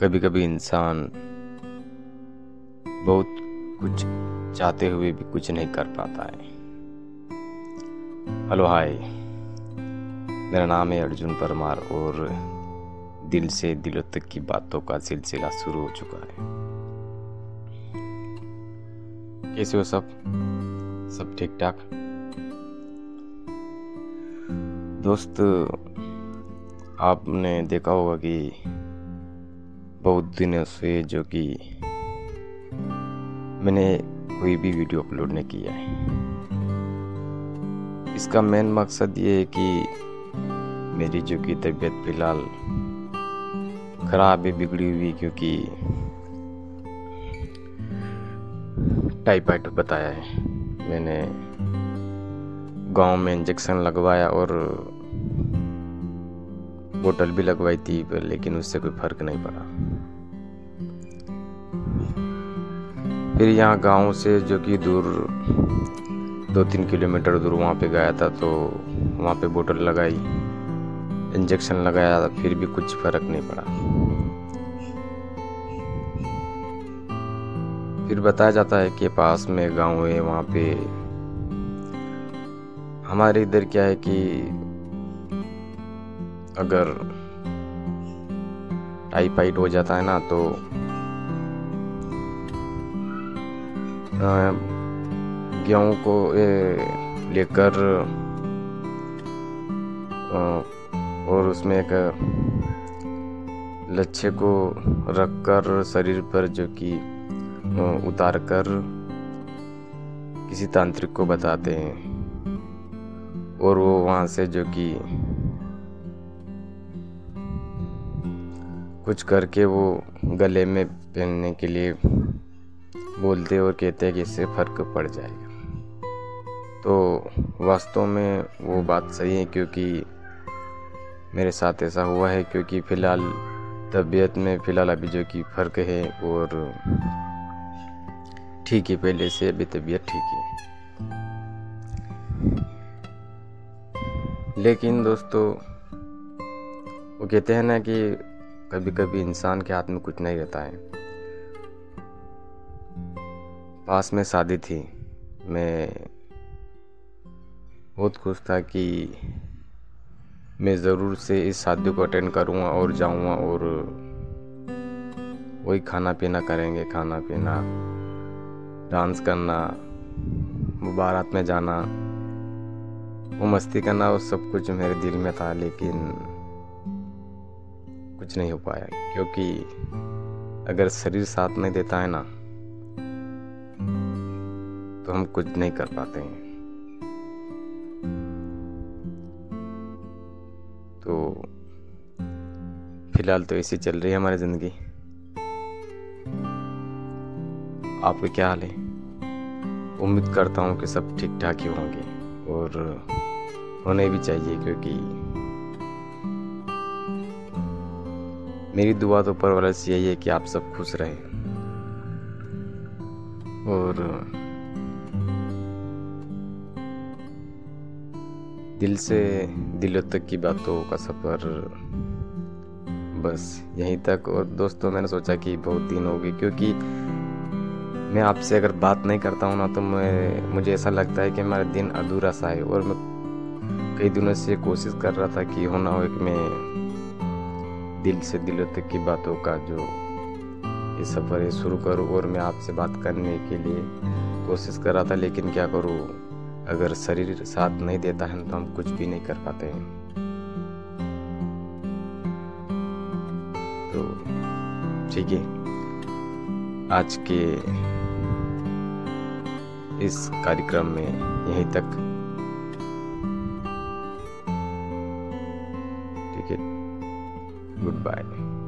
कभी कभी इंसान बहुत कुछ चाहते हुए भी कुछ नहीं कर पाता है। Hello, hi. मेरा नाम है अर्जुन परमार और दिल से दिलों तक की बातों का सिलसिला शुरू हो चुका है। कैसे हो सब? सब ठीक ठाक दोस्त आपने देखा होगा कि बहुत दिनों से जो कि मैंने कोई भी वीडियो अपलोड नहीं किया है। इसका मेन मकसद ये है कि मेरी जो कि तबीयत फ़िलहाल ख़राब है, बिगड़ी हुई, क्योंकि टाइफाइड बताया है। मैंने गाँव में इंजेक्शन लगवाया और बोतल भी लगवाई थी पर लेकिन उससे कोई फ़र्क नहीं पड़ा। फिर यहाँ गाँव से, जो कि दूर दो तीन किलोमीटर दूर वहाँ पे गया था तो वहाँ पे बोतल लगाई, इंजेक्शन लगाया, फिर भी कुछ फ़र्क नहीं पड़ा। फिर बताया जाता है कि पास में गाँव है, वहाँ पे। हमारे इधर क्या है कि अगर टाइफाइड हो जाता है ना तो गेहूँ को लेकर और उसमें एक लच्छे को रखकर शरीर पर जो कि उतार कर किसी तांत्रिक को बताते हैं। और वो वहाँ से जो कि कुछ करके वो गले में पहनने के लिए बोलते और कहते हैं कि इससे फ़र्क पड़ जाएगा। तो वास्तव में वो बात सही है क्योंकि मेरे साथ ऐसा हुआ है क्योंकि फ़िलहाल तबीयत में फ़िलहाल अभी जो कि फ़र्क है और ठीक है, पहले से अभी तबीयत ठीक है। लेकिन दोस्तों, वो कहते हैं ना कि कभी कभी इंसान के हाथ में कुछ नहीं रहता है। पास में शादी थी, मैं बहुत खुश था कि मैं ज़रूर से इस शादी को अटेंड करूँगा और जाऊँगा और वही खाना पीना करेंगे खाना पीना डांस करना मुबारत में जाना, वो मस्ती करना, वो सब कुछ मेरे दिल में था, लेकिन कुछ नहीं हो पाया, क्योंकि अगर शरीर साथ नहीं देता है ना तो हम कुछ नहीं कर पाते हैं। तो फ़िलहाल तो ऐसी चल रही है हमारी ज़िंदगी। आपके क्या हाल है? उम्मीद करता हूँ कि सब ठीक ठाक ही होंगे, और होने भी चाहिए, क्योंकि मेरी दुआ तो ऊपर वाले से यही है कि आप सब खुश रहें। और, दिल से दिलों तक की बातों का सफ़र, बस यहीं तक। और दोस्तों, मैंने सोचा कि बहुत दिन हो गए, क्योंकि मैं आपसे अगर बात नहीं करता हूँ ना तो मैं, मुझे ऐसा लगता है कि मेरा दिन अधूरा सा है। और मैं कई दिनों से कोशिश कर रहा था कि होना हो कि मैं दिल से दिलों तक की बातों का जो ये सफ़र है शुरू करूँ और मैं आपसे बात करने के लिए कोशिश कर रहा था, लेकिन क्या करूँ? अगर शरीर साथ नहीं देता है तो हम कुछ भी नहीं कर पाते हैं। तो ठीक है। आज के इस कार्यक्रम में यहीं तक। ठीक है। goodbye.